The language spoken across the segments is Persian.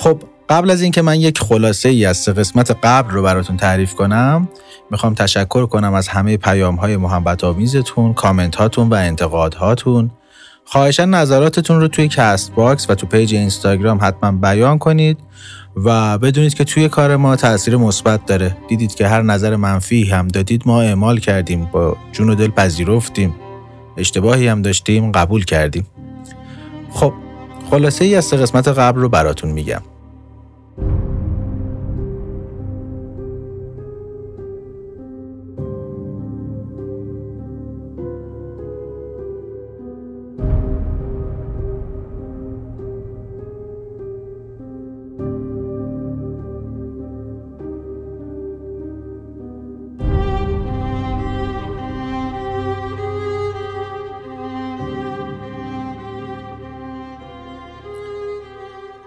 خب قبل از اینکه من یک خلاصه ای از سه قسمت قبل رو براتون تعریف کنم می‌خوام تشکر کنم از همه پیام های محبت آمیزتون، کامنت هاتون و انتقاد هاتون. خواهشا نظراتتون رو توی کست باکس و تو page اینستاگرام حتما بیان کنید و بدونید که توی کار ما تاثیر مثبت داره. دیدید که هر نظر منفی هم دادید ما اعمال کردیم با جون و دل پذیرفتیم. اشتباهی هم داشتیم قبول کردیم. خب خلاصه ای از قسمت قبل رو براتون میگم.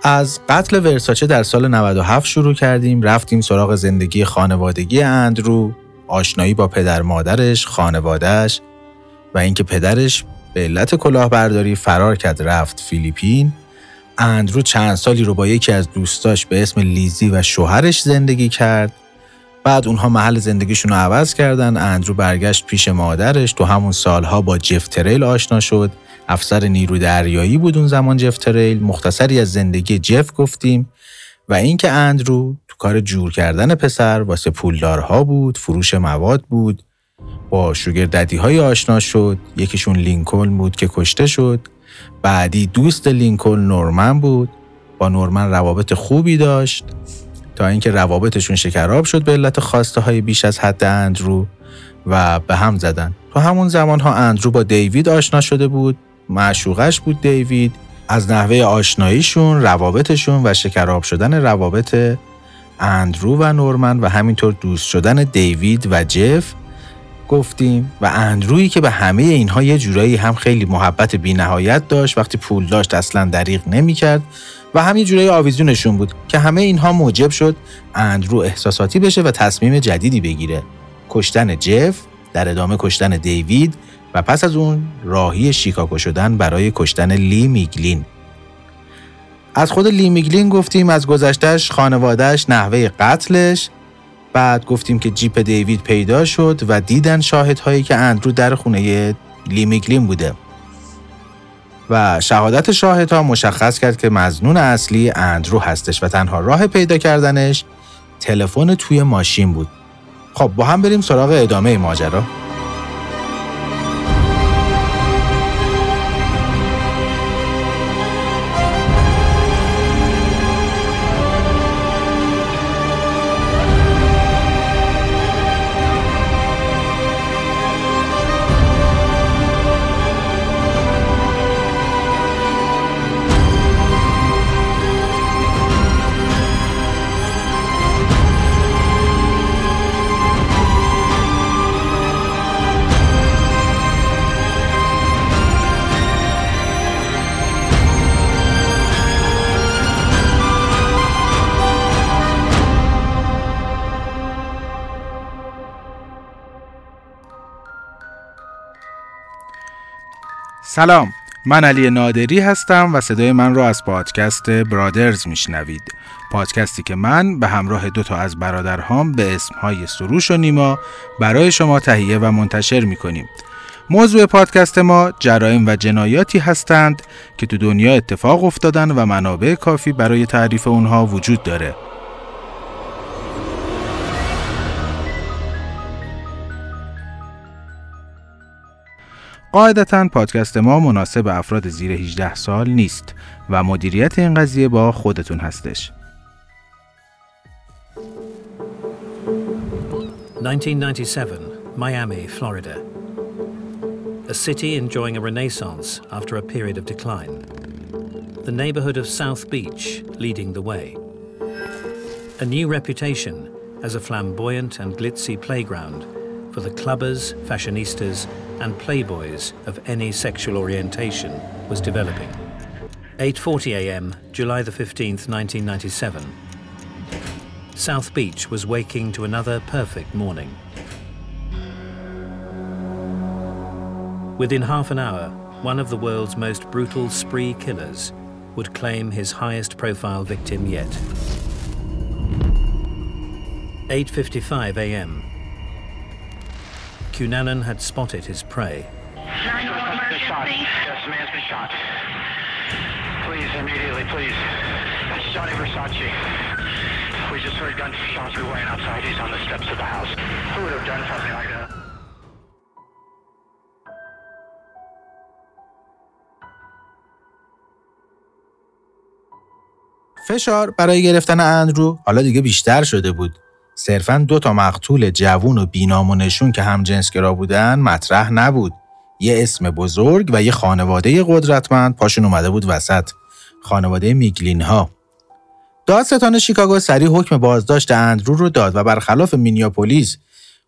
از قتل ورساچه در سال 97 شروع کردیم رفتیم سراغ زندگی خانوادگی اندرو آشنایی با پدر مادرش خانوادهش و اینکه پدرش به علت کلاهبرداری فرار کرد رفت فیلیپین. اندرو چند سالی رو با یکی از دوستاش به اسم لیزی و شوهرش زندگی کرد. بعد اونها محل زندگیشون رو عوض کردن. اندرو برگشت پیش مادرش. تو همون سالها با جف تریل آشنا شد. افسر نیرو دریایی بود اون زمان جف تریل. مختصری از زندگی جف گفتیم و اینکه اندرو تو کار جور کردن پسر واسه پولدارها بود فروش مواد بود با شوگر ددی های آشنا شد. یکیشون لینکلن بود که کشته شد. بعدی دوست لینکلن نورمن بود. با نورمن روابط خوبی داشت. تا اینکه روابطشون شکراب شد به علت خواسته های بیش از حد اندرو و به هم زدن. تو همون زمان ها اندرو با دیوید آشنا شده بود. معشوقش بود دیوید. از نحوه آشناییشون روابطشون و شکراب شدن روابط اندرو و نورمن و همینطور دوست شدن دیوید و جف گفتیم و اندرویی که به همه اینها یه جورایی هم خیلی محبت بینهایت داشت وقتی پول داشت اصلا دریغ نمی‌کرد و هم یه جورایی آویزونشون بود که همه اینها موجب شد اندرو احساساتی بشه و تصمیم جدیدی بگیره. کشتن جف در ادامه کشتن دیوید و پس از اون راهی شیکاگو شدن برای کشتن لی میگلین. از خود لی میگلین گفتیم از گذشتهش خانوادهش نحوه قتلش بعد گفتیم که جیپ دیوید پیدا شد و دیدن شاهدهایی که اندرو در خونه لی میگلین بوده. و شهادت شاهدها مشخص کرد که مزنون اصلی اندرو هستش و تنها راه پیدا کردنش تلفن توی ماشین بود. خب با هم بریم سراغ ادامه ماجرا. سلام. من علی نادری هستم و صدای من را از پادکست برادرز میشنوید. پادکستی که من به همراه دو تا از برادرهام به اسمهای سروش و نیما برای شما تهیه و منتشر می‌کنیم. موضوع پادکست ما جرایم و جنایاتی هستند که تو دنیا اتفاق افتادن و منابع کافی برای تعریف اونها وجود داره. قاعدتا پادکست ما مناسب افراد زیر 18 سال نیست و مدیریت این قضیه با خودتون هستش. 1997, Miami, Florida. A city enjoying a renaissance after a period of decline. The neighborhood of South Beach leading the way. A new reputation as a flamboyant and glitzy playground for the clubbers, fashionistas, and playboys of any sexual orientation was developing. 8:40 a.m., July the 15th, 1997. South Beach was waking to another perfect morning. Within half an hour, one of the world's most brutal spree killers, would claim his highest profile victim yet. 8.55 a.m. Cunanan had spotted his prey. 911 emergency. Yes, man's been shot. Please, immediately, please. That's Johnny Versace. We just heard gunshots. We went outside. He's on the steps of the house. Who would have done something like that? فشار برای گرفتن اندرو حالا دیگه بیشتر شده بود. صرفا دو تا مقتول جوون و بینام و نشون که هم جنسگرا بودن مطرح نبود. یه اسم بزرگ و یه خانواده قدرتمند پاشون اومده بود وسط. خانواده میگلین ها. دادستان شیکاگو سریع حکم بازداشت اندرو رو داد و برخلاف مینیاپولیس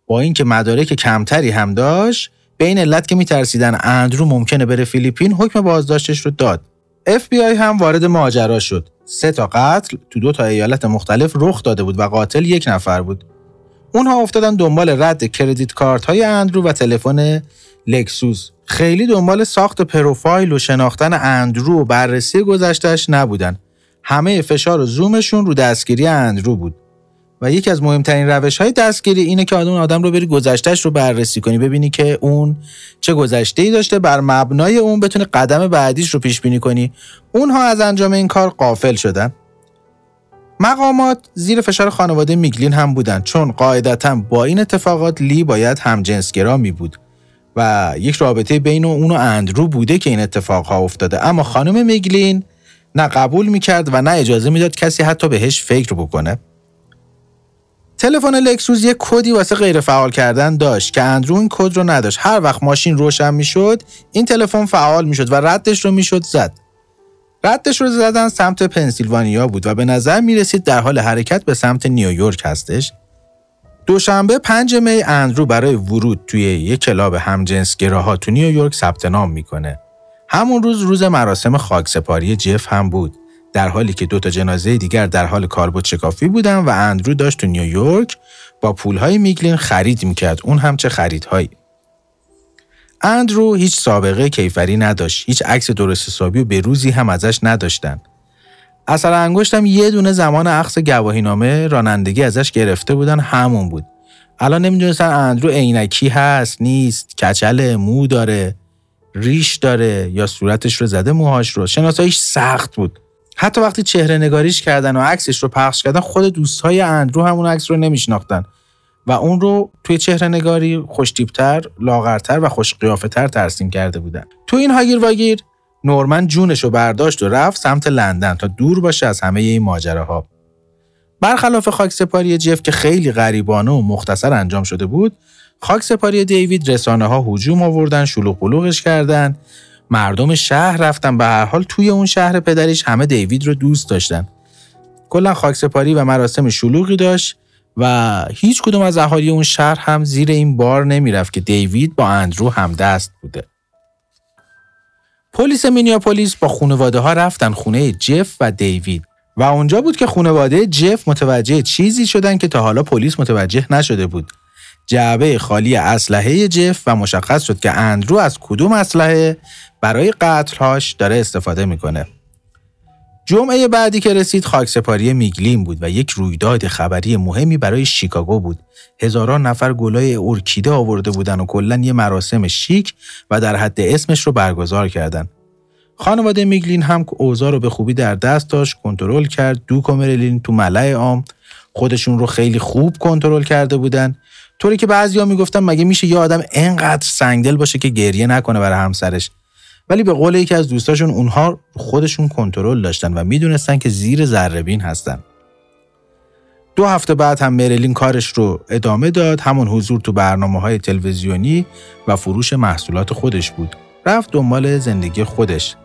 با اینکه مدارک کمتری هم داشت به این علت که میترسیدن اندرو ممکنه بره فیلیپین حکم بازداشتش رو داد. FBI هم وارد ماجرا شد. سه تا قتل تو دو تا ایالت مختلف رخ داده بود و قاتل یک نفر بود. اونها افتادن دنبال رد کردیت کارت های اندرو و تلفن لکسوس. خیلی دنبال ساخت پروفایل و شناختن اندرو و بررسی گذشتش نبودن. همه فشار و زومشون رو دستگیری اندرو بود. و یکی از مهمترین روش های دستگیری اینه که آدم آدم رو بری گذشتهش رو بررسی کنی ببینی که اون چه گذشته ای داشته بر مبنای اون بتونی قدم بعدیش رو پیش بینی کنی. اونها از انجام این کار قافل شدن. مقامات زیر فشار خانواده میگلین هم بودن چون قاعدتا با این اتفاقات لی باید هم جنسگرا می بود و یک رابطه بین اون و اندرو بوده که این اتفاق افتاده. اما خانم میگلین نه قبول می‌کرد و نه اجازه می‌داد کسی حتی بهش فکر بکنه. تلفن لکسوس یه کدی واسه غیر فعال کردن داشت که اندرو این کد رو نداشت. هر وقت ماشین روشن می‌شد این تلفن فعال می‌شد و ردش رو می‌شد زد. ردش رو زدن سمت پنسیلوانیا بود و به نظر می رسید در حال حرکت به سمت نیویورک هستش. دوشنبه 5 می اندرو برای ورود توی یک کلاب همجنسگراها تو نیویورک ثبت نام می‌کنه. همون روز روز مراسم خاکسپاری جف هم بود. در حالی که دو تا جنازه دیگر در حال کالبد شکافی بودن و اندرو داشت تو نیویورک با پولهای میگلین خرید می‌کرد. اون هم چه خریدهایی. اندرو هیچ سابقه کیفری نداشت. هیچ عکس درست حسابی و به روزی هم ازش نداشتن. اثر انگشتم یه دونه زمان عکس گواهینامه رانندگی ازش گرفته بودن. همون بود. الان نمی‌دونستن اندرو عینکی هست نیست کچل مو داره ریش داره یا صورتش رو زده موهاش رو. شناساییش سخت بود. حتی وقتی چهره نگاریش کردن و عکسش رو پخش کردن خود دوستای اندرو همون عکس رو نمیشناختن و اون رو توی چهره نگاری خوشتیبتر، لاغرتر و خوش تر ترسیم کرده بودن. تو این هاگیر واگیر نورمن جونش رو برداشت و رفت سمت لندن تا دور باشه از همه این ماجراها. برخلاف خاک سپاری جف که خیلی غریبانه و مختصر انجام شده بود، خاک سپاری دیوید رسانه ها هجوم آوردن شلوغ بلوغش کردن مردم شهر رفتن. به هر حال توی اون شهر پدریش همه دیوید رو دوست داشتن. کلا خاکسپاری و مراسم شلوغی داشت و هیچ کدوم از اهالی اون شهر هم زیر این بار نمی‌رفت که دیوید با اندرو هم دست بوده. پلیس مینیاپولیس با خانواده ها رفتن خونه جف و دیوید و اونجا بود که خانواده جف متوجه چیزی شدن که تا حالا پلیس متوجه نشده بود. جعبه خالی اسلحه جف و مشخص شد که اندرو از کدوم اسلحه برای قتلهاش داره استفاده می‌کنه. جمعه بعدی که رسید خاکسپاری میگلین بود و یک رویداد خبری مهمی برای شیکاگو بود. هزاران نفر گلای ارکیده آورده بودن و کلا یه مراسم شیک و در حد اسمش رو برگزار کردن. خانواده میگلین هم اوضاع رو به خوبی در دست داشت کنترل کرد دوک و تو ملع عام خودشون رو خیلی خوب کنترل کرده بودن طوری که بعضیا می‌گفتن مگه میشه یه آدم انقدر سنگدل باشه که گریه نکنه برای همسرش؟ ولی به قول یکی از دوستاشون اونها خودشون کنترل داشتن و می‌دونستن که زیر ذره هستن. دو هفته بعد هم مرلین کارش رو ادامه داد همون حضور تو برنامه های تلویزیونی و فروش محصولات خودش بود. رفت دنبال زندگی خودش.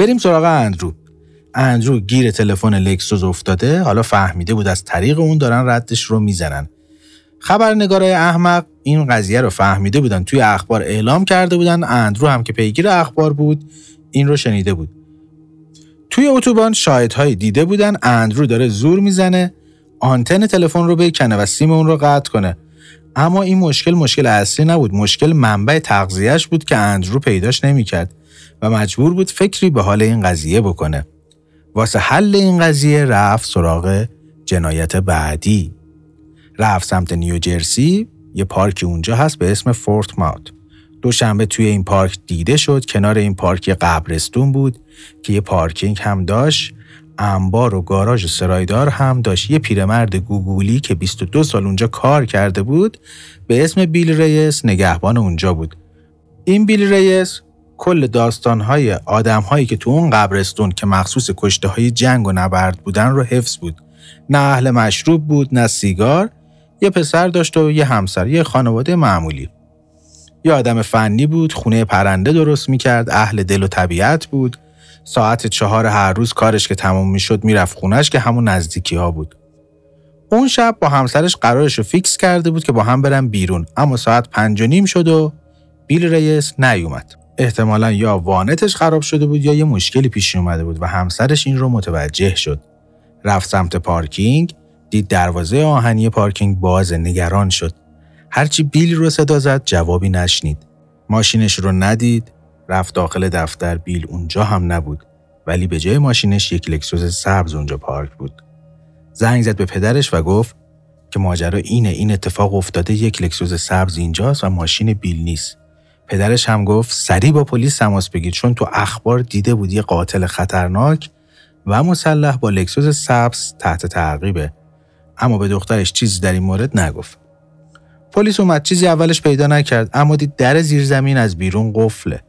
بریم سراغ اندرو. اندرو گیر تلفن لکسوس افتاده حالا فهمیده بود از طریق اون دارن ردش رو می‌زنن. خبرنگارای احمق این قضیه رو فهمیده بودن توی اخبار اعلام کرده بودن اندرو هم که پیگیر اخبار بود این رو شنیده بود. توی اتوبان شاهدهایی دیده بودن اندرو داره زور می‌زنه آنتن تلفن رو بکنه و سیم اون رو قطع کنه. اما این مشکل مشکل اصلی نبود مشکل منبع تغذیهش بود که اندرو پیداش نمی‌کرد. و مجبور بود فکری به حال این قضیه بکنه. واسه حل این قضیه رفت سراغ جنایت بعدی. رفت سمت نیوجرسی یه پارکی اونجا هست به اسم فورت ماوت. دوشنبه توی این پارک دیده شد کنار این پارک قبرستون بود که یه پارکینگ هم داشت انبار و گاراژ سرایدار هم داشت. یه پیرمرد گوگولی که 22 سال اونجا کار کرده بود به اسم بیل ریس نگهبان اونجا بود. این بیل ریس کل داستانهای آدمهایی که تو اون قبرستون که مخصوص کشته های جنگ و نبرد بودن رو حفظ بود. نه اهل مشروب بود نه سیگار. یه پسر داشت و یه همسر یه خانواده معمولی. یه آدم فنی بود خونه پرنده درست می‌کرد اهل دل و طبیعت بود. ساعت چهار هر روز کارش که تموم می‌شد می‌رفت خونش که همون نزدیکی ها بود. اون شب با همسرش قرارش رو fix کرده بود که با هم برن بیرون. اما ساعت پنج و نیم شد و بیل ریس نیومد. احتمالا یا وانتش خراب شده بود یا یه مشکلی پیش اومده بود و همسرش این رو متوجه شد. رفت سمت پارکینگ دید دروازه آهنی پارکینگ باز نگران شد. هرچی بیل رو صدا زد جوابی نشنید. ماشینش رو ندید رفت داخل دفتر بیل اونجا هم نبود. ولی به جای ماشینش یک لکسوس سبز اونجا پارک بود. زنگ زد به پدرش و گفت که ماجرا اینه این اتفاق افتاده یک لکسوس سبز اینجاست و ماشین بیل نیست. پدرش هم گفت سریع با پلیس تماس بگیر چون تو اخبار دیده بود یه قاتل خطرناک و مسلح با لکسوس سبز تحت تعقیبه. اما به دخترش چیزی در این مورد نگفت. پلیس اومد چیزی اولش پیدا نکرد اما دید در زیرزمین از بیرون قفله.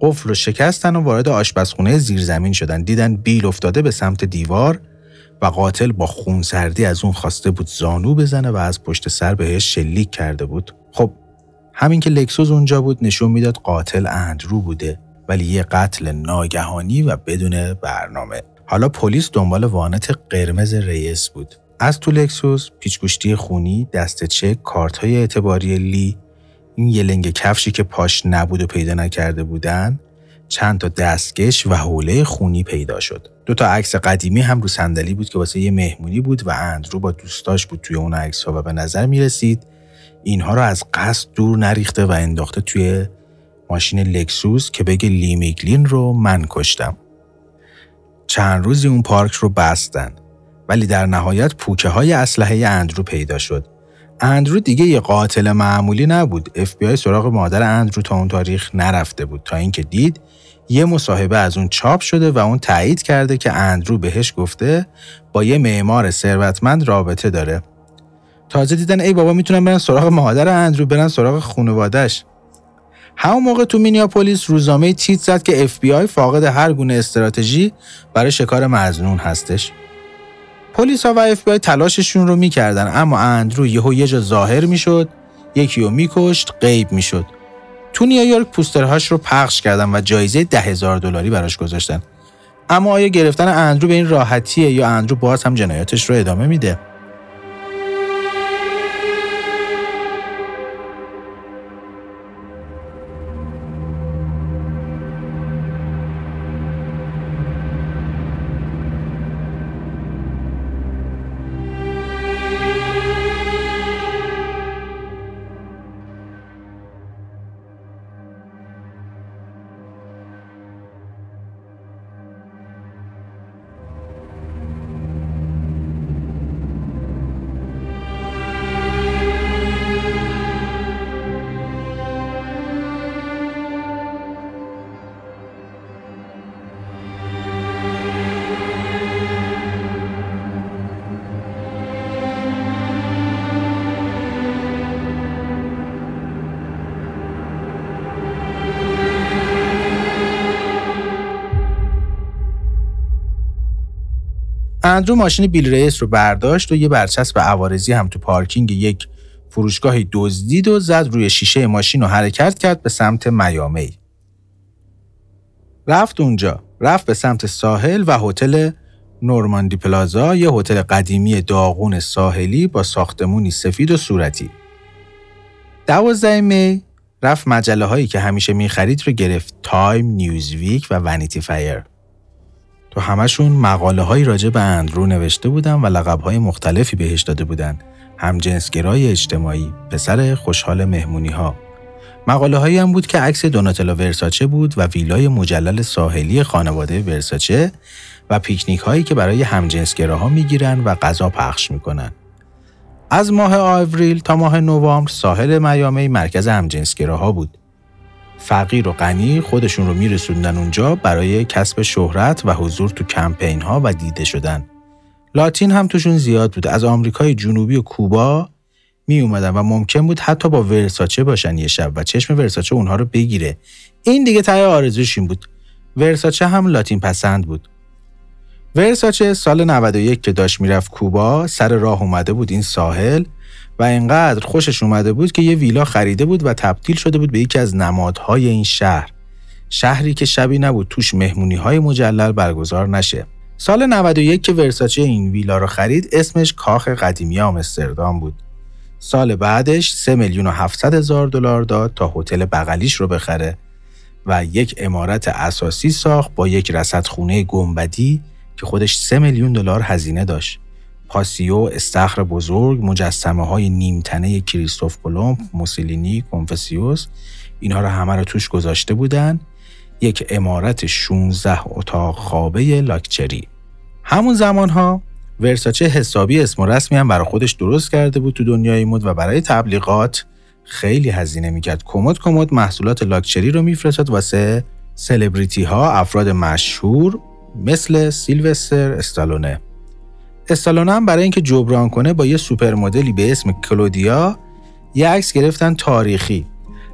قفل رو شکستن و وارد آشپزخونه زیرزمین شدن. دیدن بیل افتاده به سمت دیوار و قاتل با خونسردی از اون خواسته بود زانو بزنه و از پشت سر بهش شلیک کرده بود. خب همین که لکسوس اونجا بود نشون می‌داد قاتل اندرو بوده ولی یه قتل ناگهانی و بدون برنامه. حالا پلیس دنبال وانت قرمز ریس بود. از تو لکسوس پیچگوشتی خونی دست چک کارت های اعتباری لی این یه لنگ کفشی که پاش نبود و پیدا نکرده بودن چند تا دستکش و حوله خونی پیدا شد. دو تا عکس قدیمی هم رو صندلی بود که واسه یه مهمونی بود و اندرو با دوستاش بود توی اون عکس ها و به نظر می رسید اینها رو از قصد دور نریخته و انداخته توی ماشین لکسوس که بگه لی میگلین رو من کشتم. چند روزی اون پارک رو بستن ولی در نهایت پوکه های اسلحه اندرو پیدا شد. اندرو دیگه یه قاتل معمولی نبود. اف بی آی سراغ مادر اندرو تا اون تاریخ نرفته بود تا اینکه دید یه مصاحبه از اون چاپ شده و اون تایید کرده که اندرو بهش گفته با یه معمار ثروتمند رابطه داره. تازه دیدن ای بابا می‌تونن برن سراغ مادر اندرو برن سراغ خانواده‌اش. همون موقع تو مینیاپولیس روزنامه تیتر زد که اف بی آی فاقد هر گونه استراتژی برای شکار مزنون هستش. پلیس ها و اف بی آی تلاششون رو می‌کردن اما اندرو یهو یه جا ظاهر می‌شد یکی رو میکشت غیب می‌شد. تو نیویورک پوسترهاش رو پخش کردن و جایزه ده هزار دلاری براش گذاشتن. اما آیا گرفتن اندرو به این راحتیه یا اندرو باز هم جنایاتش رو ادامه میده؟ اندرو ماشین بیل ریس رو برداشت و یه برچسب عوارضی هم تو پارکینگ یک فروشگاهی دزدید و زد روی شیشه ماشین و حرکت کرد به سمت میامی. رفت اونجا رفت به سمت ساحل و هتل نورماندی پلازا یه هتل قدیمی داغون ساحلی با ساختمونی سفید و صورتی. 12 می رفت مجله هایی که همیشه می‌خرید رو گرفت تایم، نیوزویک و ونیتی فایر. تو همشون مقاله های راجع به اندرو نوشته بودن و لقب های مختلفی بهش داده بودن. هم جنسگرای اجتماعی، پسر خوشحال مهمونی ها. مقاله هایی هم بود که عکس دوناتلو ورساچه بود و ویلای مجلل ساحلی خانواده ورساچه و پیکنیک هایی که برای همجنسگراها می‌گیرن و غذا پخش می‌کنن. از ماه آوریل تا ماه نوامبر ساحل میامی مرکز همجنسگراها بود. فقیر و غنی خودشون رو میرسوندن اونجا برای کسب شهرت و حضور تو کمپین ها و دیده شدن. لاتین هم توشون زیاد بود. از آمریکای جنوبی و کوبا می اومدن و ممکن بود حتی با ورساچه باشن یه شب و چشم ورساچه اونها رو بگیره. این دیگه تای آرزوش این بود. ورساچه هم لاتین پسند بود. ورساچه سال 91 که داشت می‌رفت کوبا سر راه اومده بود این ساحل و اینقدر خوشش اومده بود که یه ویلا خریده بود و تبدیل شده بود به یکی از نمادهای این شهر. شهری که شبی نبود توش مهمونی های مجلل برگزار نشه. سال 91 که ورساچه این ویلا رو خرید اسمش کاخ قدیمی آمستردام بود. سال بعدش 3 میلیون و 700 هزار دلار داد تا هتل بغلیش رو بخره و یک امارت اساسی ساخت با یک رصدخونه گنبدی که خودش 3 میلیون دلار هزینه داشت. پاسیو، استخر بزرگ، مجسمه های نیمتنه کریستوف کلمب، موسولینی، کنفسیوس اینها رو همه رو توش گذاشته بودن. یک امارت 16 اتاق خوابه لاکچری. همون زمان ها ورساچه حسابی اسم و رسمی هم برای خودش درست کرده بود تو دنیای مد و برای تبلیغات خیلی هزینه می‌کرد. کمد کمد محصولات لاکچری رو میفرستاد واسه سلبریتی ها افراد مشهور مثل سیلوستر استالونه استالونه هم برای اینکه جبران کنه با یه supermodel ی به اسم کلودیا یه عکس گرفتن تاریخی.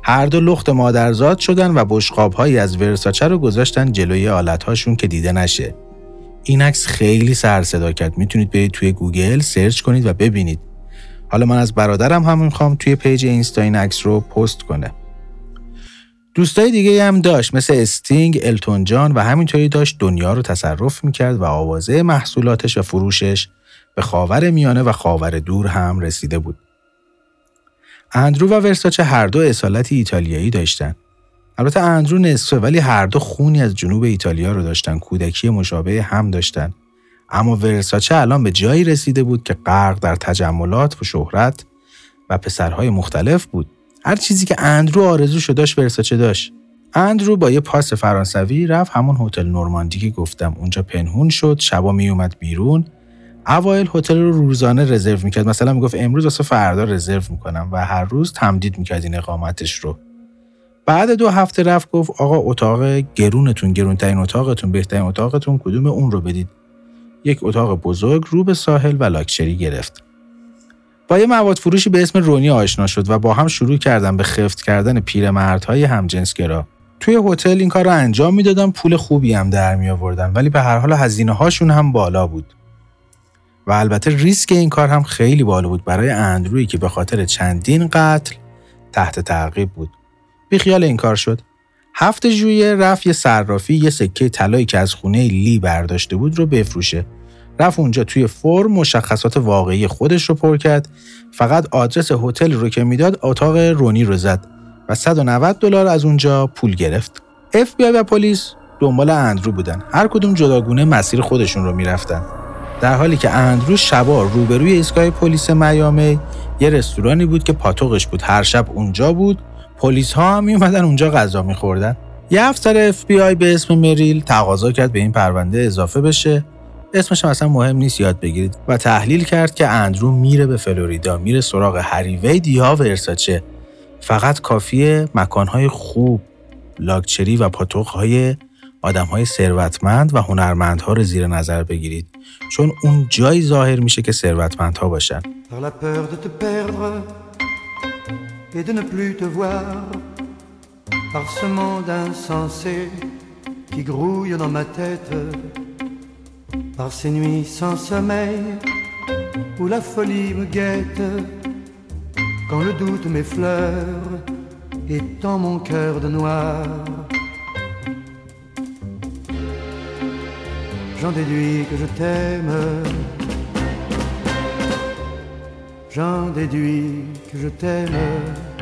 هر دو لخت مادرزاد شدن و بشقابهایی از ورساچه رو گذاشتن جلوی آلتهاشون که دیده نشه. این عکس خیلی سر صدا کرد. می‌تونید برید توی گوگل search کنید و ببینید. حالا من از برادرم هم می‌خوام توی page اینستا این عکس رو پست کنه دوستای دیگه هم داشت مثل استینگ، التون جان و همینطوری داشت دنیا رو تصرف می‌کرد و آوازه محصولاتش و فروشش به خاور میانه و خاور دور هم رسیده بود. اندرو و ورساچه هر دو اصالت ایتالیایی داشتن. البته اندرو نصفه ولی هر دو خونی از جنوب ایتالیا رو داشتن کودکی مشابه هم داشتن اما ورساچه الان به جایی رسیده بود که غرق در تجملات و شهرت و پسرهای مختلف بود هر چیزی که اندرو آرزوشو داشت ورساچه داشت. اندرو با یه پاس فرانسوی رفت همون هتل نورماندی که گفتم اونجا پنهون شد شبا میومد بیرون. اوایل هتل رو روزانه رزرو می‌کرد. مثلا می‌گفت امروز واسه فردا رزرو می‌کنم و هر روز تمدید می‌کرد این اقامتش رو. بعد دو هفته رفت گفت آقا اتاق گرونتون گرونترین اتاقتون بهترین اتاقتون کدوم اون رو بدید. یک اتاق بزرگ رو به ساحل و لاکچری گرفت. یه مواد فروشی به اسم رونی آشنا شد و با هم شروع کردن به خفت کردن پیرمردهای همجنسگرا. توی هتل این کار رو انجام می‌دادن پول خوبی هم در می آوردن ولی به هر حال هزینه هاشون هم بالا بود. و البته ریسک این کار هم خیلی بالا بود برای اندروی که به خاطر چندین قتل تحت تعقیب بود. بی خیال این کار شد. هفته ژوئیه رفت یه صرافی یه سکه طلایی که از خونه لی برداشته بود رو بفروشه. رفت اونجا توی فرم مشخصات واقعی خودش رو پر کرد. فقط آدرس هتل رو که می‌داد اتاق رونی رو زد و 190 دلار از اونجا پول گرفت. اف بی آی و پلیس دنبال اندرو بودن. هر کدوم جداگونه مسیر خودشون رو می‌رفتن. در حالی که اندرو شبا روبروی ایستگاه پلیس میامی یه رستورانی بود که پاتوقش بود. هر شب اونجا بود. پلیس ها هم میومدن اونجا غذا میخوردن. یه افسر اف بی آی به اسم مریل تقاضا کرد به این پرونده اضافه بشه. اسمش اصلا مهم نیست یاد بگیرید. و تحلیل کرد که اندرو میره به فلوریدا میره سراغ هریوید یا ورساچه. فقط کافیه مکانهای خوب لاکچری و پاتوقهای آدمهای ثروتمند و هنرمندها رو زیر نظر بگیرید. چون اون جایی ظاهر میشه که ثروتمندها باشن. Par ces nuits sans sommeil où la folie me guette, quand le doute m'effleure et tend mon cœur de noir. j'en déduis que je t'aime. J'en déduis que je t'aime.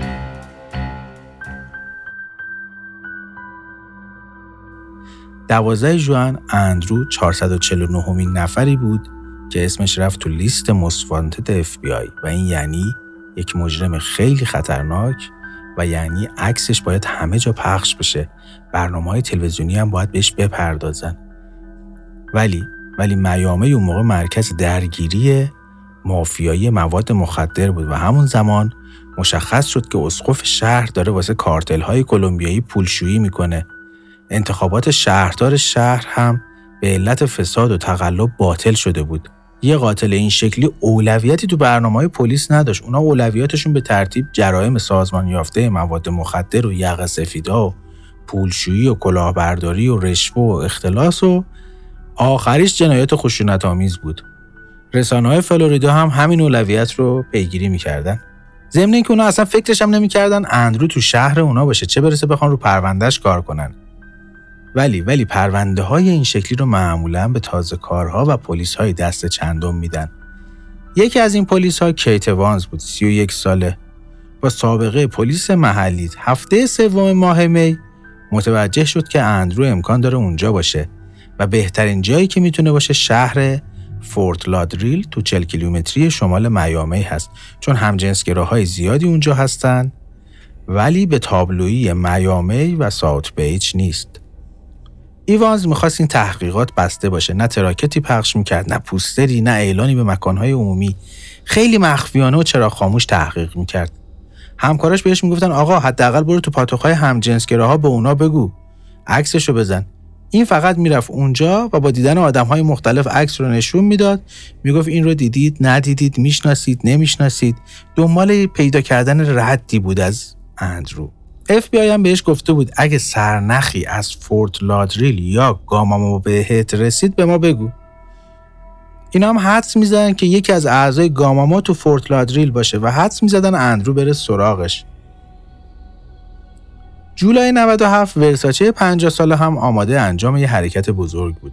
دوازده ژوئن اندرو 449 امین نفری بود که اسمش رفت تو لیست most wanted اف بی آی و این یعنی یک مجرم خیلی خطرناک و یعنی عکسش باید همه جا پخش بشه. برنامه های تلویزیونی هم باید بهش بپردازن. ولی ولی میامی اون موقع مرکز درگیری مافیایی مواد مخدر بود و همون زمان مشخص شد که اسقف شهر داره واسه کارتل های کلمبیایی پولشویی می‌کنه. انتخابات شهردار شهر هم به علت فساد و تقلب باطل شده بود. یه قاتل این شکلی اولویتی تو برنامه های پلیس نداشت. اونا اولویتشون به ترتیب جرایم سازمان یافته مواد مخدر و یقه سفیدا و پولشویی و کلاهبرداری و رشوه و اختلاس و آخریش جنایات خشونت آمیز بود. رسانه های فلوریدا هم همین اولویت رو پیگیری می‌کردن. ضمن اینکه اونا اصلا فکرش هم نمی‌کردن اندرو تو شهر اونا باشه چه برسه بخوان رو پروندهش کار کنن. ولی ولی پرونده های این شکلی رو معمولا به تازه کارها و پلیس های دست چندم میدن. یکی از این پلیس ها کیت وانز بود 31 ساله با سابقه پلیس محلی هفته سوم ماه می متوجه شد که اندرو امکان داره اونجا باشه و بهترین جایی که می‌تونه باشه شهر فورت لادریل تو 40 کیلومتری شمال میامی هست چون همجنسگراهای زیادی اونجا هستن ولی به تابلویی میامی و ساوت بیچ نیست. ایوانز می‌خواست این تحقیقات بسته باشه. نه تراکتی پخش می‌کرد نه پوستری نه اعلانی به مکانهای عمومی. خیلی مخفیانه و چرا خاموش تحقیق می‌کرد. همکاراش بهش می‌گفتن آقا حداقل برو تو پاتوقهای همجنسگراها به اونا بگو. عکسشو بزن. این فقط می‌رفت اونجا و با دیدن آدم های مختلف عکس رو نشون می‌داد. می‌گفت این رو دیدید ندیدید می‌شناسید نمی‌شناسید. دنبال پیدا کردن ردی بود از اندرو. FBI هم بهش گفته بود اگه سرنخی از فورت لادریل یا گامامو بهت رسید به ما بگو. اینا هم حدس می‌زدن که یکی از اعضای گاماما تو فورت لادریل باشه و حدس می‌زدن اندرو بره سراغش. جولای 97 ورساچه 50 ساله هم آماده انجام یه حرکت بزرگ بود.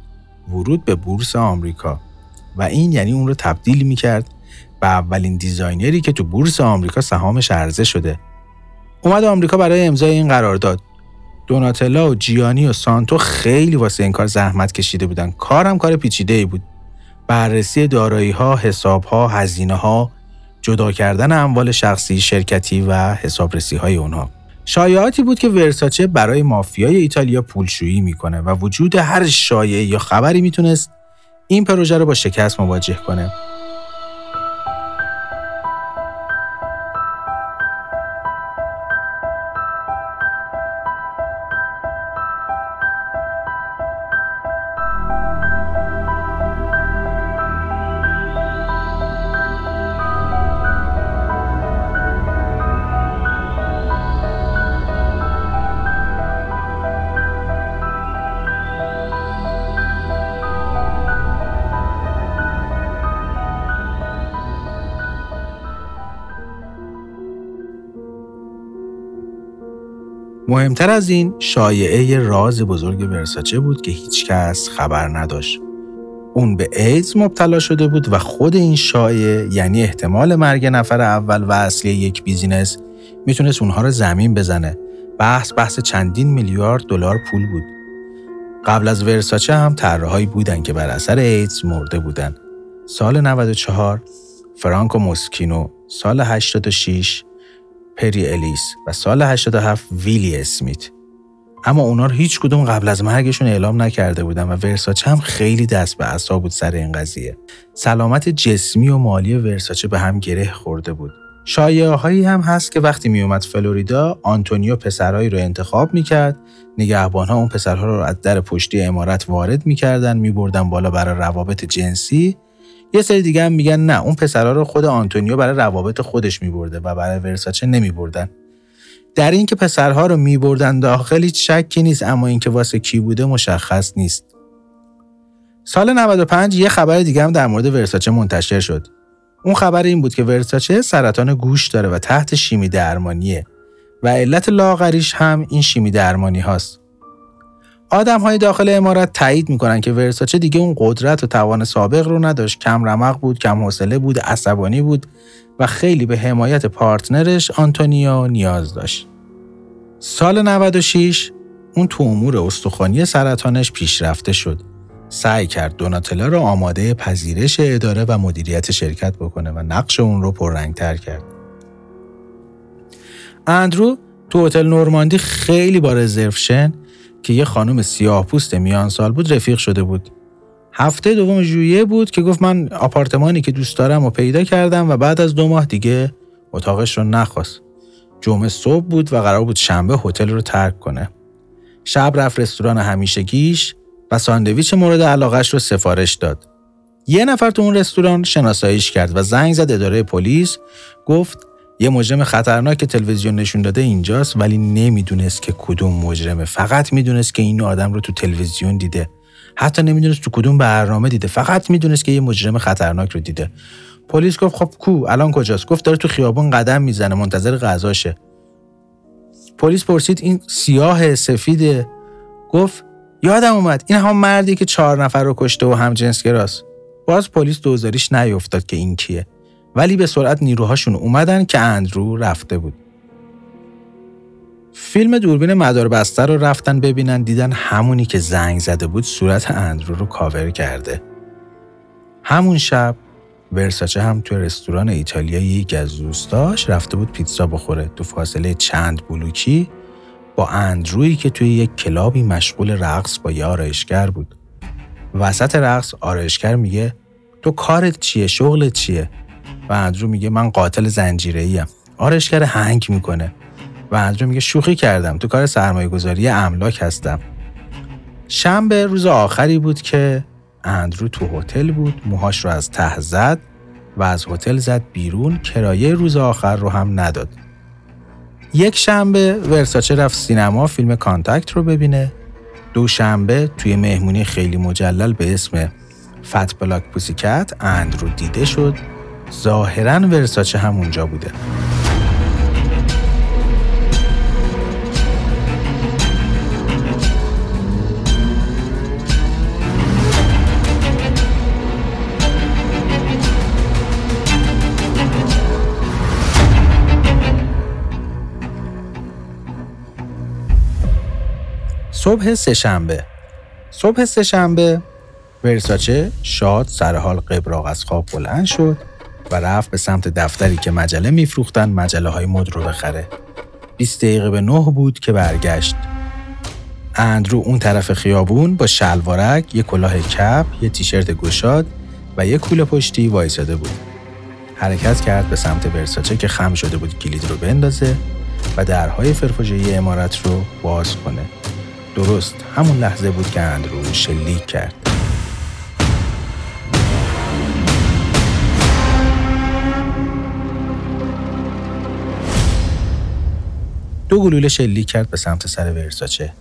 ورود به بورس آمریکا و این یعنی اون رو تبدیل می‌کرد به اولین designer ی که تو بورس آمریکا سهامش عرضه شده اومد آمریکا برای امضای این قرارداد دوناتلا و جیانی و سانتو خیلی واسه این کار زحمت کشیده بودن. کارم کار پیچیده ای بود. بررسی دارایی ها حساب ها هزینه ها جدا کردن اموال شخصی شرکتی و حسابرسی های اونها. شایعاتی بود که ورساچه برای مافیای ایتالیا پولشویی می‌کنه و وجود هر شایعه یا خبری می‌تونست این پروژه رو با شکست مواجه کنه. مهمتر از این شایعه راز بزرگ ورساچه بود که هیچکس خبر نداشت. اون به ایدز مبتلا شده بود و خود این شایعه یعنی احتمال مرگ نفر اول و اصلی یک business می‌تونست اونها رو زمین بزنه. بحث بحث چندین میلیارد دلار پول بود. قبل از ورساچه هم طراحهایی بودن که بر اثر ایدز مرده بودن. سال 94 فرانکو موسکینو، سال 86 پری الیس و سال 87 ویلی اسمیت. اما اونا رو هیچ کدوم قبل از مرگشون اعلام نکرده بودن و ورساچه هم خیلی دست به عصا بود سر این قضیه. سلامت جسمی و مالی ورساچه به هم گره خورده بود. شایعه هایی هم هست که وقتی میومد فلوریدا آنتونیو پسرهایی رو انتخاب می‌کرد. نگهبان ها اون پسرها رو از در پشتی امارت وارد می‌کردن میبردن بالا برای روابط جنسی. یه سری دیگه هم میگن نه اون پسرا رو خود آنتونیو برای روابط خودش میبرده و برای ورساچه نمیبردن. در اینکه پسرها رو میبردن داخل هیچ شکی نیست اما اینکه واسه کی بوده مشخص نیست. سال 95 یه خبر دیگه هم در مورد ورساچه منتشر شد. اون خبر این بود که ورساچه سرطان گوش داره و تحت شیمی درمانیه و علت لاغریش هم این شیمی درمانی هاست. آدم های داخل امارت تایید می‌کنن که ورساچه دیگه اون قدرت و توان سابق رو نداشت. کم رمق بود کم حوصله بود عصبانی بود و خیلی به حمایت پارتنرش آنتونیو نیاز داشت. سال 96 اون تو امور استخوانی سرطانش پیشرفته شد. سعی کرد دوناتلا رو آماده پذیرش اداره و مدیریت شرکت بکنه و نقش اون رو پررنگتر کرد. اندرو تو هتل نورماندی خیلی با رزرفشن که یه خانم سیاه پوست میان سال بود رفیق شده بود. هفته دوم ژوئیه بود که گفت من آپارتمانی که دوست دارم و پیدا کردم و بعد از دو ماه دیگه اتاقش رو نخواست. جمعه صبح بود و قرار بود شنبه هتل رو ترک کنه. شب رفت رستوران همیشگیش و ساندویچ مورد علاقش رو سفارش داد. یه نفر تو اون رستوران شناساییش کرد و زنگ زد اداره پلیس گفت یه مجرم خطرناک تلویزیون نشون داده اینجاست ولی نمی‌دونست که کدوم مجرمه. فقط می‌دونست که این آدم رو تو تلویزیون دیده. حتی نمی‌دونست تو کدوم برنامه دیده. فقط می‌دونست که یه مجرم خطرناک رو دیده. پلیس گفت خب کو الان کجاست؟ گفت داره تو خیابون قدم می‌زنه منتظر غذاشه. پلیس پرسید این سیاه سفیده؟ گفت یادم اومد. این هم مردی که چهار نفر رو کشته و هم جنسگراست باز پلیس دوزاریش نیفتاد که این کیه. ولی به سرعت نیروهاشون اومدن که اندرو رفته بود. فیلم دوربین مدار بسته رو رفتن ببینن دیدن همونی که زنگ زده بود صورت اندرو رو کاور کرده. همون شب ورساچه هم توی رستوران ایتالیایی یکی از دوستاش رفته بود پیتزا بخوره تو فاصله چند بلوکی با اندرویی که توی یک club ی مشغول رقص با یه آرایشگر بود. وسط رقص آرایشگر میگه تو کارت چیه شغلت چیه و اندرو میگه من قاتل زنجیره ایم آرایشگر هنگ می‌کنه. و اندرو میگه شوخی کردم. تو کار سرمایه گذاری املاک هستم. شنبه روز آخری بود که اندرو تو هتل بود. موهاش رو از ته زد و از هتل زد بیرون. کرایه روز آخر رو هم نداد. یک شنبه ورساچه رفت سینما. فیلم Contact رو ببینه. دوشنبه توی مهمونی خیلی مجلل به اسم Fat Black Pussycat اندرو دیده شد. ظاهرا ورساچه هم اونجا بوده. صبح سهشنبه صبح سهشنبه ورساچه شاد سرحال قبراق از خواب بلند شد. و رفت به سمت دفتری که مجله میفروختن مجله های مد رو بخره. 20 دقیقه به نه بود که برگشت. اندرو اون طرف خیابون با شلوارک، یه کلاه کپ، یه تیشرت گشاد و یه کوله پشتی وایساده بود. حرکت کرد به سمت ورساچه که خم شده بود کلید رو بندازه و درهای فرفاژه‌ای امارت رو باز کنه. درست همون لحظه بود که اندرو شلیک کرد. دو گلوله شلیک کرد به سمت سر ورساچه.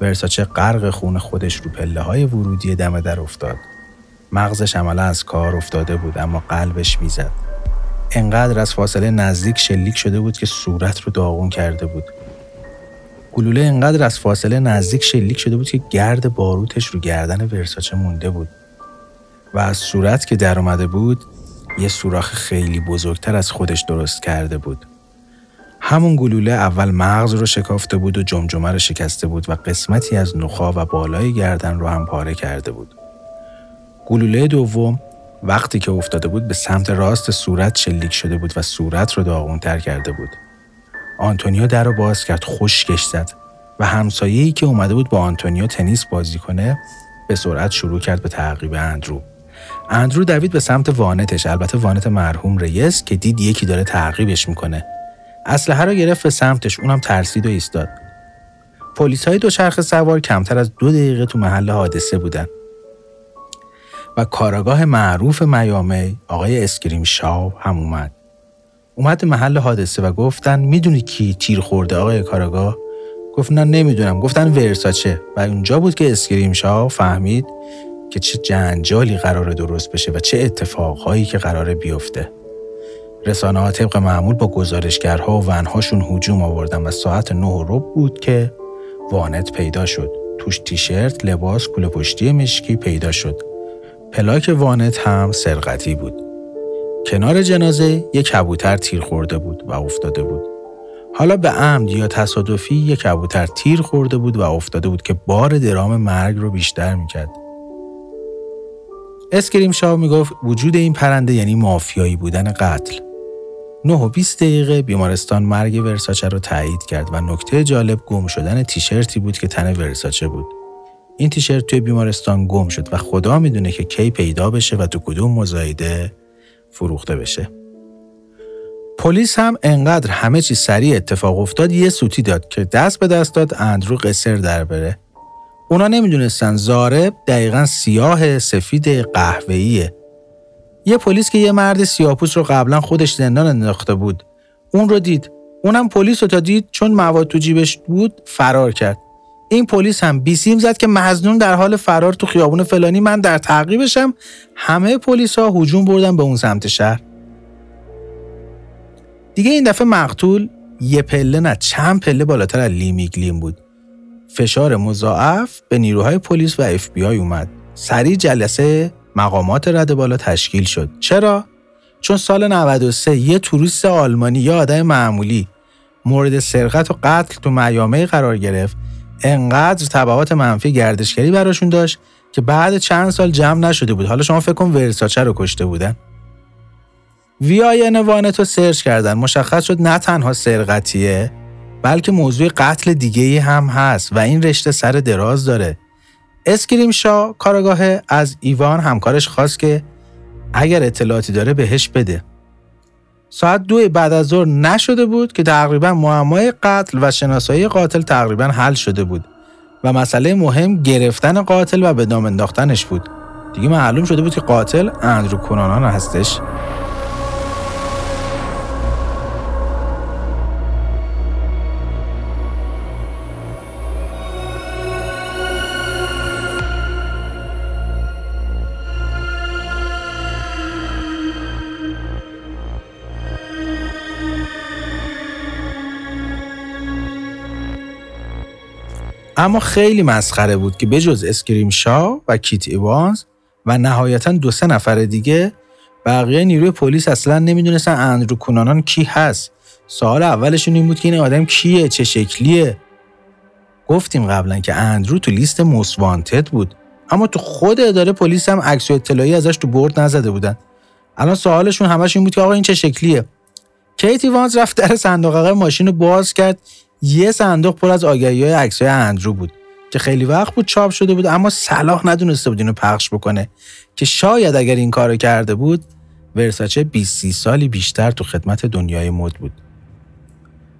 ورساچه غرق خون خودش رو پله های ورودی دم در افتاد. مغزش عملا از کار افتاده بود اما قلبش می‌زد. انقدر از فاصله نزدیک شلیک شده بود که صورت رو داغون کرده بود. گلوله انقدر از فاصله نزدیک شلیک شده بود که گرد باروتش رو گردن ورساچه مونده بود. و از صورت که در اومده بود یه سوراخ خیلی بزرگتر از خودش درست کرده بود. همون گلوله اول مغز رو شکافته بود و جمجمه رو شکسته بود و قسمتی از نخا و بالای گردن رو هم پاره کرده بود. گلوله دوم وقتی که افتاده بود به سمت راست صورت شلیک شده بود و صورت رو داغونتر کرده بود. آنتونیو در رو باز کرد خشکش زد و همسایه‌ای که اومده بود با آنتونیو تنیس بازی کنه به سرعت شروع کرد به تعقیب اندرو. اندرو دوید به سمت وانتش البته وانت مرحوم ریس که دید یکی داره تعقیبش می‌کنه اسلحه رو گرفت به سمتش اونم ترسید و ایستاد. پلیس های دوچرخه سوار کمتر از دو دقیقه تو محل حادثه بودن. و کاراگاه معروف میامی آقای اسکریم شاو هم اومد. اومد محل حادثه و گفتن می‌دونی کی تیر خورده آقای کاراگاه؟ گفت نه نمی‌دونم. گفتن ورساچه و اونجا بود که اسکریم شاو فهمید که چه جنجالی قراره درست بشه و چه اتفاقهایی که قراره بیفته. رسانه ها طبق معمول با گزارشگرها و ونهاشون هجوم آوردن و ساعت نه رو بود که وانت پیدا شد توش تیشرت، لباس، کوله پشتی مشکی پیدا شد. پلاک وانت هم سرقتی بود. کنار جنازه یک کبوتر تیر خورده بود و افتاده بود. حالا به عمد یا تصادفی یک کبوتر تیر خورده بود و افتاده بود که بار درام مرگ رو بیشتر می‌کرد. اسکریم شاو می‌گفت وجود این پرنده یعنی مافیایی بودن قتل. 9 و 20 دقیقه بیمارستان مرگ ورساچه رو تایید کرد و نکته جالب گم شدن تیشرتی بود که تن ورساچه بود. این تیشرت توی بیمارستان گم شد و خدا می‌دونه که کی پیدا بشه و تو کدوم مزایده فروخته بشه. پلیس هم انقدر همه چی سریع اتفاق افتاد یه سوتی داد که دست به دست داد اندرو قصر در بره. اونا نمی‌دونستن زارب دقیقا سیاه سفید قهوه‌ایه. یه پلیس که یه مرد سیاپوس رو قبلا خودش زندان انداخته بود. اون رو دید. اونم پلیس رو تا دید چون مواد تو جیبش بود فرار کرد. این پلیس هم بیسیم زد که مزنون در حال فرار تو خیابون فلانی من در تعقیبشم همه پلیس ها هجوم بردن به اون سمت شهر. دیگه این دفعه مقتول یه پله نه چند پله بالاتر از لی میگلین بود. فشار مضاعف به نیروهای پلیس و اف بی آی اومد. سریع جلسه مقامات رده بالا تشکیل شد. چرا؟ چون سال 93 یه توریست آلمانی یه آدم معمولی مورد سرقت و قتل تو میامی قرار گرفت. انقدر تبعات منفی گردشگری براشون داشت که بعد چند سال جمع نشده بود. حالا شما فکر کن ورساچه رو کشته بودن. VIN وانتو سرچ کردن. مشخص شد نه تنها سرقتیه بلکه موضوع قتل دیگه هم هست و این رشته سر دراز داره. اسکریم شا کارآگاه از ایوان همکارش خواست که اگر اطلاعاتی داره بهش بده. ساعت دو بعد از ظهر نشده بود که تقریبا معمای قتل و شناسایی قاتل تقریبا حل شده بود و مسئله مهم گرفتن قاتل و به دام انداختنش بود. دیگه معلوم شده بود که قاتل اندرو کنانان هستش. اما خیلی مسخره بود که بجز اسکریم شا و کیت ایوانز و نهایتا دو سه نفر دیگه بقیه نیروی پلیس اصلا نمی‌دونستن اندرو کونانان کی هست. سوال اولشون این بود که این آدم کیه چه شکلیه؟ گفتیم قبلا که اندرو تو لیست most wanted بود. اما تو خود اداره پلیس هم عکس و اطلاعی ازش تو board نزده بودن. الان سوالشون همش این بود که آقا این چه شکلیه؟ کیت ایوانز رفت در صندوق ماشین رو باز کرد. یه صندوق پر از آگهی های عکس های اندرو بود که خیلی وقت بود چاپ شده بود اما صلاح ندونسته بود اینو پخش بکنه. که شاید اگر این کارو کرده بود ورساچه 20 سالی بیشتر تو خدمت دنیای مد بود.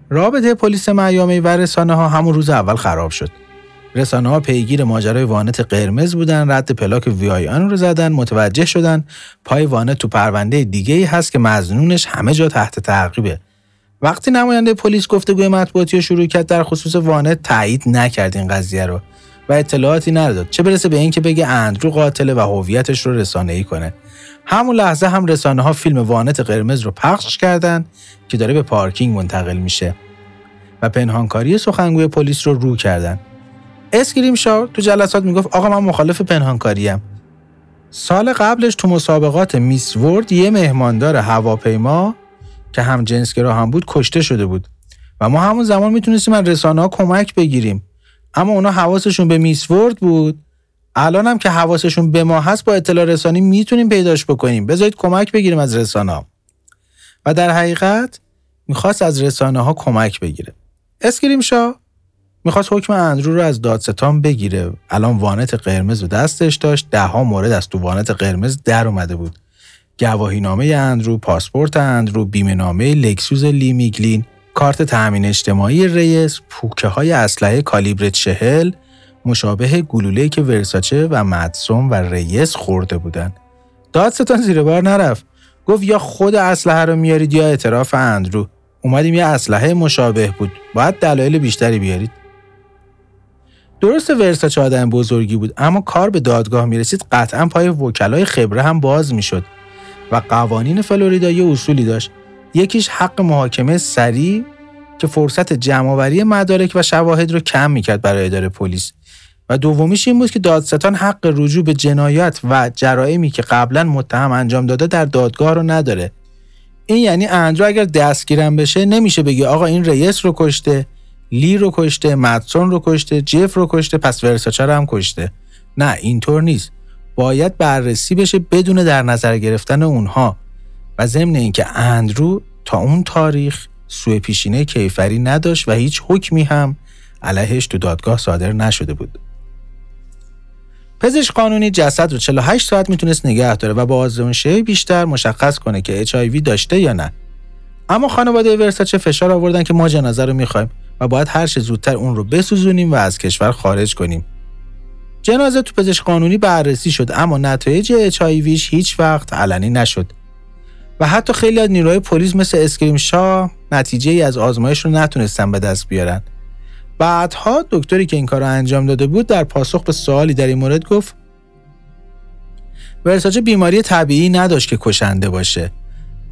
رابطه پلیس میامی و رسانه ها همون روز اول خراب شد. رسانه ها پیگیر ماجرای وانت قرمز بودن رد پلاک وی آی آن رو زدن متوجه شدن پای وانت تو پرونده دیگه ای هست که مزنونش همه جا تحت تعقیبه. وقتی نماینده پلیس گفتگوی مطبوعاتی رو شروع کرد در خصوص وانت تایید نکرد این قضیه رو و اطلاعاتی نداد چه برسه به اینکه بگه اندرو قاتله و هویتش رو ای کنه. همون لحظه هم رسانه ها فیلم وانت قرمز رو پخش کردن که داره به پارکینگ منتقل میشه و پنهانکاری سخنگوی پلیس رو رو کردن. اسکریم شا تو جلسات می‌گفت آقا من مخالف پنهانکاریم. سال قبلش تو مسابقات Miss World یه مهماندار هواپیما که هم جنسگرا هم بود کشته شده بود. و ما همون زمان می‌تونستیم از رسانه ها کمک بگیریم. اما اونا حواسشون به میسورد بود. الان هم که حواسشون به ما هست با اطلاع رسانی می‌تونیم پیداش بکنیم. بذارید کمک بگیریم از رسانه ها. و در حقیقت می‌خواست از رسانه ها کمک بگیره. اسکریم شا می‌خواست حکم اندرو رو از دادستان بگیره. الان وانت قرمز و دستش داشت. ده ها مورد از تو وانت قرمز در اومده بود. گواهینامه اندرو، پاسپورت اندرو، بیمه نامه لکسوس لی میگلین، کارت تأمین اجتماعی ریس، پوکه های اسلحه کالیبر چهل، مشابه گلوله که ورساچه و مدسوم و ریس خورده بودن. دادستان زیر بار نرفت. گفت یا خود اسلحه رو میارید یا اعتراف اندرو. اومدیم یه اسلحه مشابه بود. باید دلایل بیشتری بیارید. درست ورساچه آدم بزرگی بود اما کار به دادگاه می‌رسید قطعا پای وکلای خبره هم باز می‌شد و قوانین فلوریدا یه اصولی داشت. یکیش حق محاکمه سریع که فرصت جمعآوری مدارک و شواهد رو کم می‌کرد برای اداره پلیس. و دومیش این بود که دادستان حق رجوع به جنایات و جرائمی که قبلا متهم انجام داده در دادگاه رو نداره. این یعنی اندرو اگر دستگیرم بشه نمیشه بگی آقا این رئیس رو کشته لی رو کشته مدسون رو کشته جف رو کشته پس ورساچه هم کشته. نه اینطور نیست. باید بررسی بشه بدون در نظر گرفتن اونها و ضمن اینکه اندرو تا اون تاریخ سوء پیشینه کیفری نداشت و هیچ حکمی هم علیهش تو دادگاه صادر نشده بود. پزشک قانونی جسد رو 48 ساعت می‌تونست نگه داره و با آزمایش بیشتر مشخص کنه که HIV داشته یا نه. اما خانواده ورساچه فشار آوردن که ما جنازه رو می‌خوایم و باید هر چه زودتر اون رو بسوزونیم و از کشور خارج کنیم. جنازه تو پزشک قانونی بررسی شد اما نتایج HIV هیچ وقت علنی نشد. و حتی خیلی از نیروهای پلیس مثل اسکریم شا نتیجه ای از آزمایش رو نتونستن به دست بیارن. بعدها دکتری که این کار رو انجام داده بود در پاسخ به سوالی در این مورد گفت ورساچه بیماری طبیعی نداشت که کشنده باشه.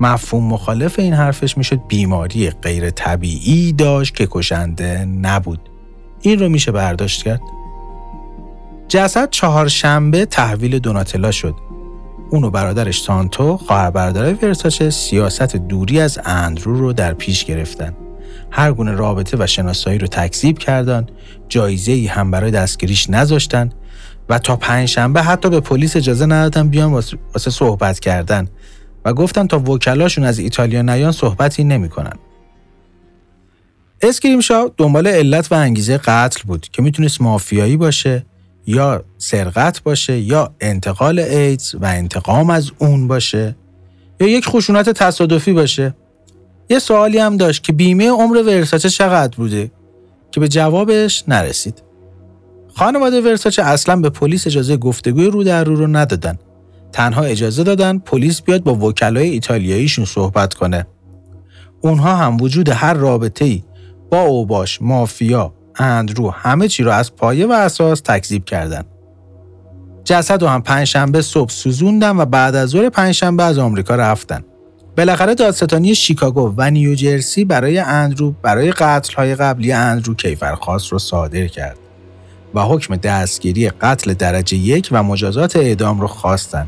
مفهوم مخالف این حرفش می‌شد بیماری غیر طبیعی داشت که کشنده نبود. این رو میشه برداشت کرد. جسد چهارشنبه تحویل دوناتلا شد. اون و برادرش سانتو خواهر برادر ورساچه سیاست دوری از اندرو رو در پیش گرفتن. هر گونه رابطه و شناسایی رو تکذیب کردن، جایزه ای هم برای دستگیریش نذاشتن و تا پنجشنبه حتی به پلیس اجازه ندادن بیان واسه صحبت کردن و گفتن تا وکلاشون از ایتالیا نیان صحبتی نمی‌کنن. اسکریم شا دنبال علت و انگیزه قتل بود که می‌تونست مافیایی باشه یا سرقت باشه یا انتقال ایدز و انتقام از اون باشه یا یک خشونت تصادفی باشه. یه سوالی هم داشت که بیمه عمر ورساچه چقدر بوده که به جوابش نرسید. خانواده ورساچه اصلا به پلیس اجازه گفتگوی رو در رو رو ندادن. تنها اجازه دادن پلیس بیاد با وکلای ایتالیاییشون صحبت کنه. اونها هم وجود هر رابطه ای با اوباش مافیا اندرو همه چی رو از پایه و اساس تکذیب کردن. جسد و هم پنجشنبه صبح سوزوندن و بعد از ظهر پنجشنبه از آمریکا رفتن. بالاخره دادستانی شیکاگو و نیوجرسی برای اندرو برای قتل های قبلی اندرو کیفرخواست رو صادر کرد و حکم دستگیری قتل درجه یک و مجازات اعدام رو خواستن.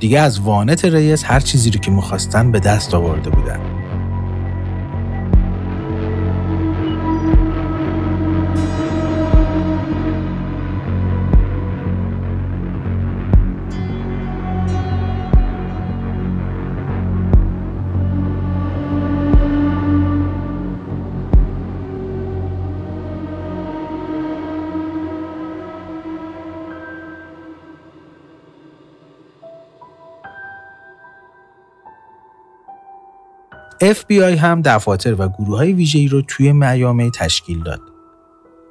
دیگه از وانت رئیس هر چیزی رو که می‌خواستن به دست آورده بودن. FBI هم دفاتر و گروه های ویژه‌ای رو توی میامی تشکیل داد.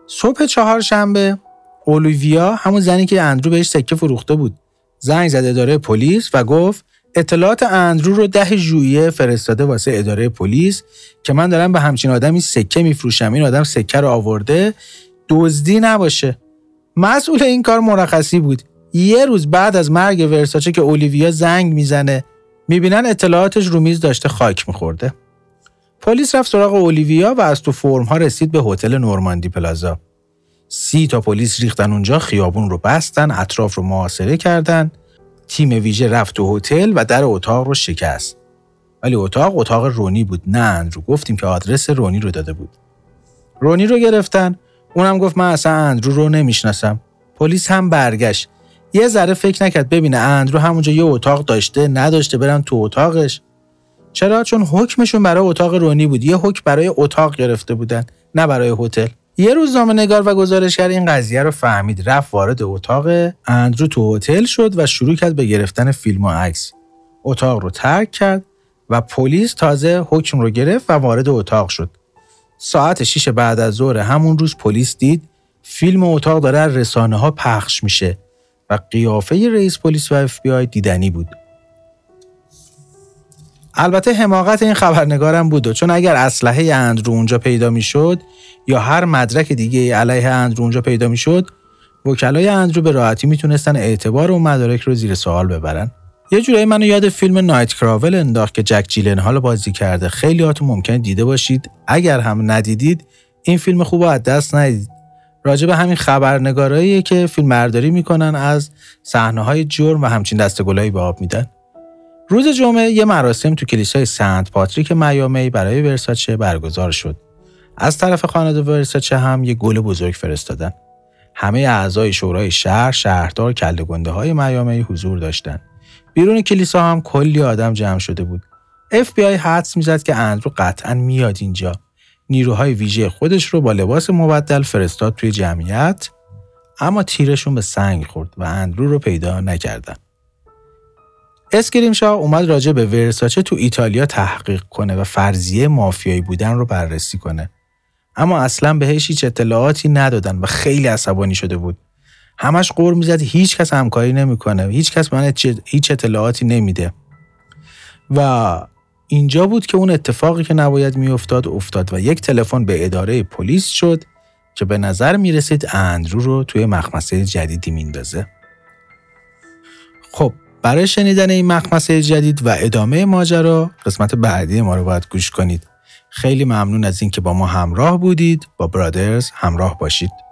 صبح چهارشنبه اولویویا همون زنی که اندرو بهش سکه فروخته بود. زنگ زد اداره پلیس و گفت اطلاعات اندرو رو ده ژوئیه فرستاده واسه اداره پلیس که من دارم به همچین آدمی سکه میفروشم. این آدم سکه رو آورده دزدی نباشه. مسئول این کار مرخصی بود. یه روز بعد از مرگ ورساچه که اولیویا زنگ می‌زنه می‌بینن اطلاعاتش رو میز داشته خاک میخورده. پلیس رفت سراغ اولیویا و از تو فرم ها رسید به هتل نورماندی پلازا. سی تا پلیس ریختن اونجا خیابون رو بستن اطراف رو محاصره کردن. تیم ویژه رفت تو هتل و در اتاق رو شکست. ولی اتاق اتاق رونی بود نه رو. گفتیم که آدرس رونی رو داده بود. رونی رو گرفتن. اونم گفت من اصلا اندرو رو نمی‌شناسم. پلیس هم برگشت. یه ذره فکر نکرد ببینه اندرو همونجا یه اتاق داشته نداشته برن تو اتاقش. چرا؟ چون حکمشون برای اتاق رونی بود. یه حکم برای اتاق گرفته بودن نه برای هتل. یه روزنامه نگار و گزارشگر این قضیه رو فهمید. رفت وارد اتاق اندرو تو هتل شد و شروع کرد به گرفتن فیلم و عکس. اتاق رو ترک کرد و پلیس تازه حکم رو گرفت و وارد اتاق شد. ساعت 6 بعد از ظهر همون روز پلیس دید فیلم اتاق داره رسانه ها پخش میشه. و قیافه رئیس پلیس و اف دیدنی بود. البته حماقت این خبرنگارم بود چون اگر اسلحه اندرو اونجا پیدا می‌شد یا هر مدرک دیگه علیه اندرو اونجا پیدا می‌شد وکلای اندرو به راحتی می‌تونستن اعتبار اون مدارک رو زیر سوال ببرن. یه جورایی منو یاد فیلم نایت کراول انداخت که جک جیلن حال بازی کرده. خیلی هاتون ممکن دیده باشید. اگر هم ندیدید این فیلم خوب از دست ندید. راجع به همین خبرنگاراییه که فیلم برداری می‌کنن از صحنه های جرم و همچین دستگلایی به آب میدن. روز جمعه یه مراسم تو کلیسای سنت پاتریک میامی برای ورساچه برگزار شد. از طرف خانواده ورساچه هم یه گل بزرگ فرستادن. همه اعضای شورای شهر شهردار کله گنده های میامی حضور داشتن. بیرون کلیسا هم کلی آدم جمع شده بود. FBI حدس می‌زد که اندرو قطعا میاد اینجا. نیروهای ویژه خودش رو با لباس مبدل فرستاد توی جمعیت اما تیرشون به سنگ خورد و اندرو رو پیدا نکردن. اسکریم اومد راجع به ورساچه تو ایتالیا تحقیق کنه و فرضیه مافیایی بودن رو بررسی کنه. اما اصلا بهش هیچ اطلاعاتی ندادن و خیلی عصبانی شده بود. همش قور می‌زد هیچ کس همکاری نمی‌کنه، هیچ کس من هیچ اطلاعاتی نمیده. و اینجا بود که اون اتفاقی که نباید میافتاد افتاد و یک تلفن به اداره پلیس شد که به نظر می رسید اندرو رو توی مخمسه جدیدی میندازه. خب برای شنیدن این مخمسه جدید و ادامه ماجرا قسمت بعدی ما رو باید گوش کنید. خیلی ممنون از اینکه با ما همراه بودید با برادرز همراه باشید.